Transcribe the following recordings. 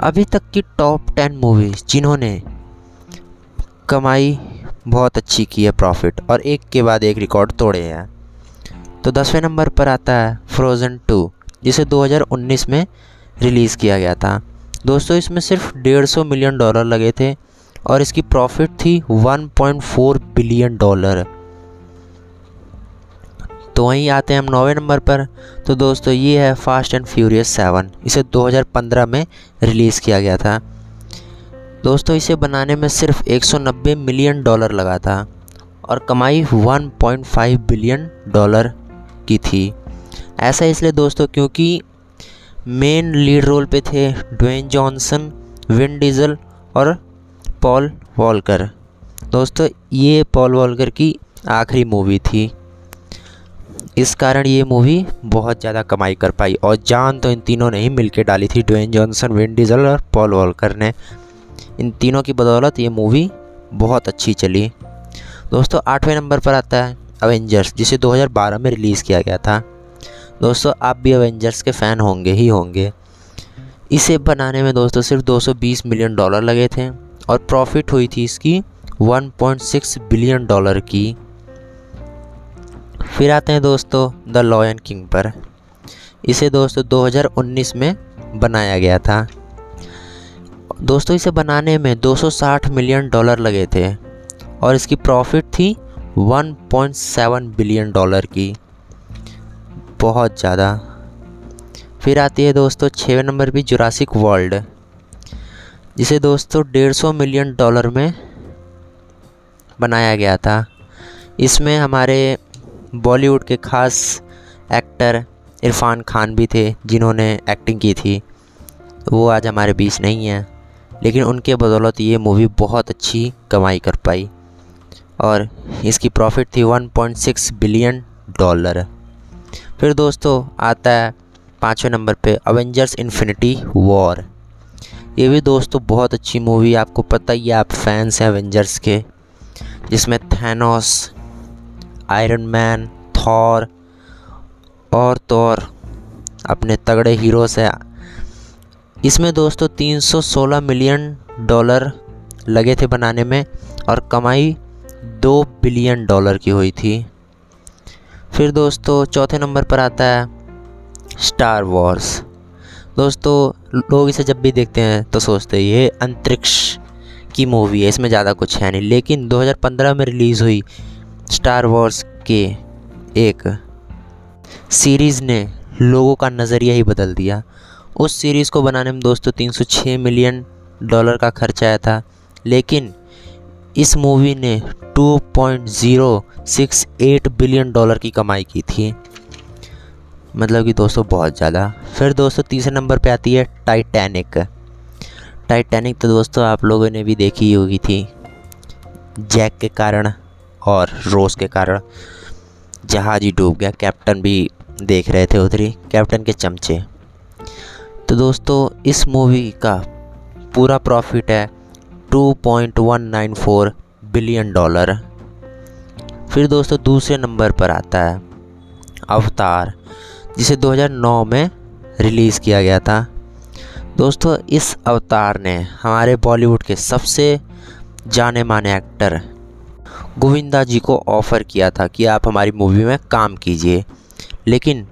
अभी तक की टॉप टेन मूवीज़ जिन्होंने कमाई बहुत अच्छी की है प्रॉफिट और एक के बाद एक रिकॉर्ड तोड़े हैं। तो दसवें नंबर पर आता है फ्रोज़न टू जिसे 2019 में रिलीज़ किया गया था। दोस्तों, इसमें सिर्फ़ डेढ़ सौ मिलियन डॉलर लगे थे, और इसकी प्रॉफिट थी 1.4 बिलियन डॉलर तो वहीं आते हैं हम नौवे नंबर पर। तो दोस्तों, ये है फास्ट एंड फ्यूरियस सेवन इसे 2015 में रिलीज़ किया गया था। दोस्तों, इसे बनाने में सिर्फ़ 190 मिलियन डॉलर लगा था और कमाई 1.5 बिलियन डॉलर की थी। ऐसा इसलिए दोस्तों, क्योंकि मेन लीड रोल पे थे ड्वेन जॉनसन विन डीजल और पॉल वॉलकर दोस्तों, ये पॉल वॉलकर की आखिरी मूवी थी। इस कारण ये मूवी बहुत ज़्यादा कमाई कर पाई और जान तो इन तीनों ने ही मिलकर डाली थी ड्वेन जॉनसन विन डीजल और पॉल वॉलकर ने। इन तीनों की बदौलत ये मूवी बहुत अच्छी चली। दोस्तों, आठवें नंबर पर आता है अवेंजर्स जिसे 2012 में रिलीज़ किया गया था। दोस्तों, आप भी अवेंजर्स के फ़ैन होंगे ही होंगे। इसे बनाने में दोस्तों सिर्फ़ 220 मिलियन डॉलर लगे थे और प्रॉफिट हुई थी इसकी 1.6 बिलियन डॉलर की। फिर आते हैं दोस्तों, द लॉयन किंग पर। इसे दोस्तों 2019 में बनाया गया था। दोस्तों, इसे बनाने में 260 मिलियन डॉलर लगे थे और इसकी प्रॉफिट थी 1.7 बिलियन डॉलर की। बहुत ज़्यादा। फिर आती है दोस्तों छवें नंबर भी, जुरासिक वर्ल्ड, जिसे दोस्तों 150 मिलियन डॉलर में बनाया गया था। इसमें हमारे बॉलीवुड के ख़ास एक्टर इरफान खान भी थे, जिन्होंने एक्टिंग की थी। वो आज हमारे बीच नहीं है, लेकिन उनके बदौलत ये मूवी बहुत अच्छी कमाई कर पाई। और इसकी प्रॉफिट थी 1.6 बिलियन डॉलर फिर दोस्तों, आता है पाँचवें नंबर पे अवेंजर्स इन्फिनिटी वॉर ये भी दोस्तों बहुत अच्छी मूवी आपको पता ही है, आप फैंस हैं अवेंजर्स के, जिसमें थैनोस आयरन मैन थॉर और तो और अपने तगड़े हीरो से। इसमें दोस्तों 316 मिलियन डॉलर लगे थे बनाने में, और कमाई दो बिलियन डॉलर की हुई थी। फिर दोस्तों चौथे नंबर पर आता है स्टार वॉर्स दोस्तों लोग इसे जब भी देखते हैं तो सोचते हैं, ये अंतरिक्ष की मूवी है, इसमें ज़्यादा कुछ है नहीं। लेकिन 2015 में रिलीज़ हुई स्टार वॉर्स के एक सीरीज़ ने लोगों का नज़रिया ही बदल दिया। उस सीरीज़ को बनाने में दोस्तों 306 मिलियन डॉलर का खर्च आया था, लेकिन इस मूवी ने 2.068 बिलियन डॉलर की कमाई की थी। मतलब कि दोस्तों बहुत ज़्यादा। फिर दोस्तों तीसरे नंबर पे आती है टाइटैनिक टाइटैनिक तो दोस्तों आप लोगों ने भी देखी होगी थी। जैक के कारण। और रोज़ के कारण जहाज़ ही डूब गया। कैप्टन भी देख रहे थे उधर ही, कैप्टन के चमचे। तो दोस्तों, इस मूवी का पूरा प्रॉफिट है 2.194 बिलियन डॉलर। फिर दोस्तों, दूसरे नंबर पर आता है अवतार, जिसे 2009 में रिलीज़ किया गया था। दोस्तों, इस अवतार ने हमारे बॉलीवुड के सबसे जाने माने एक्टर गोविंदा जी को ऑफ़र किया था कि आप हमारी मूवी में काम कीजिए। लेकिन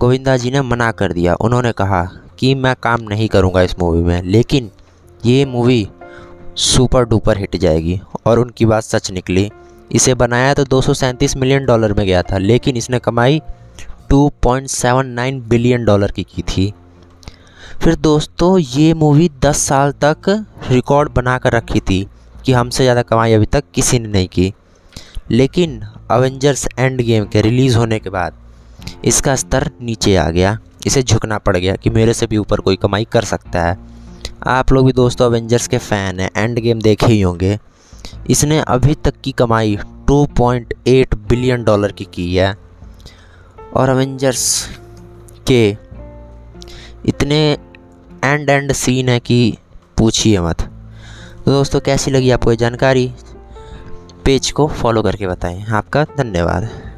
गोविंदा जी ने मना कर दिया। उन्होंने कहा कि मैं काम नहीं करूँगा इस मूवी में, लेकिन ये मूवी सुपर डुपर हिट जाएगी और उनकी बात सच निकली। इसे बनाया तो दो सौ सैंतीस मिलियन डॉलर में गया था, लेकिन इसने कमाई 2.79 बिलियन डॉलर की की थी। फिर दोस्तों, ये मूवी 10 साल तक रिकॉर्ड बना कर रखी थी कि हमसे ज़्यादा कमाई अभी तक किसी ने नहीं की। लेकिन अवेंजर्स एंड गेम के रिलीज़ होने के बाद इसका स्तर नीचे आ गया। इसे झुकना पड़ गया कि मेरे से भी ऊपर कोई कमाई कर सकता है। आप लोग भी दोस्तों अवेंजर्स के फ़ैन हैं एंड गेम देखे ही होंगे। इसने अभी तक की कमाई 2.8 बिलियन डॉलर की की है। और अवेंजर्स के इतने एंड एंड सीन है कि पूछिए मत। तो दोस्तों, कैसी लगी आपको ये जानकारी? पेज को फॉलो करके बताएँ। आपका धन्यवाद।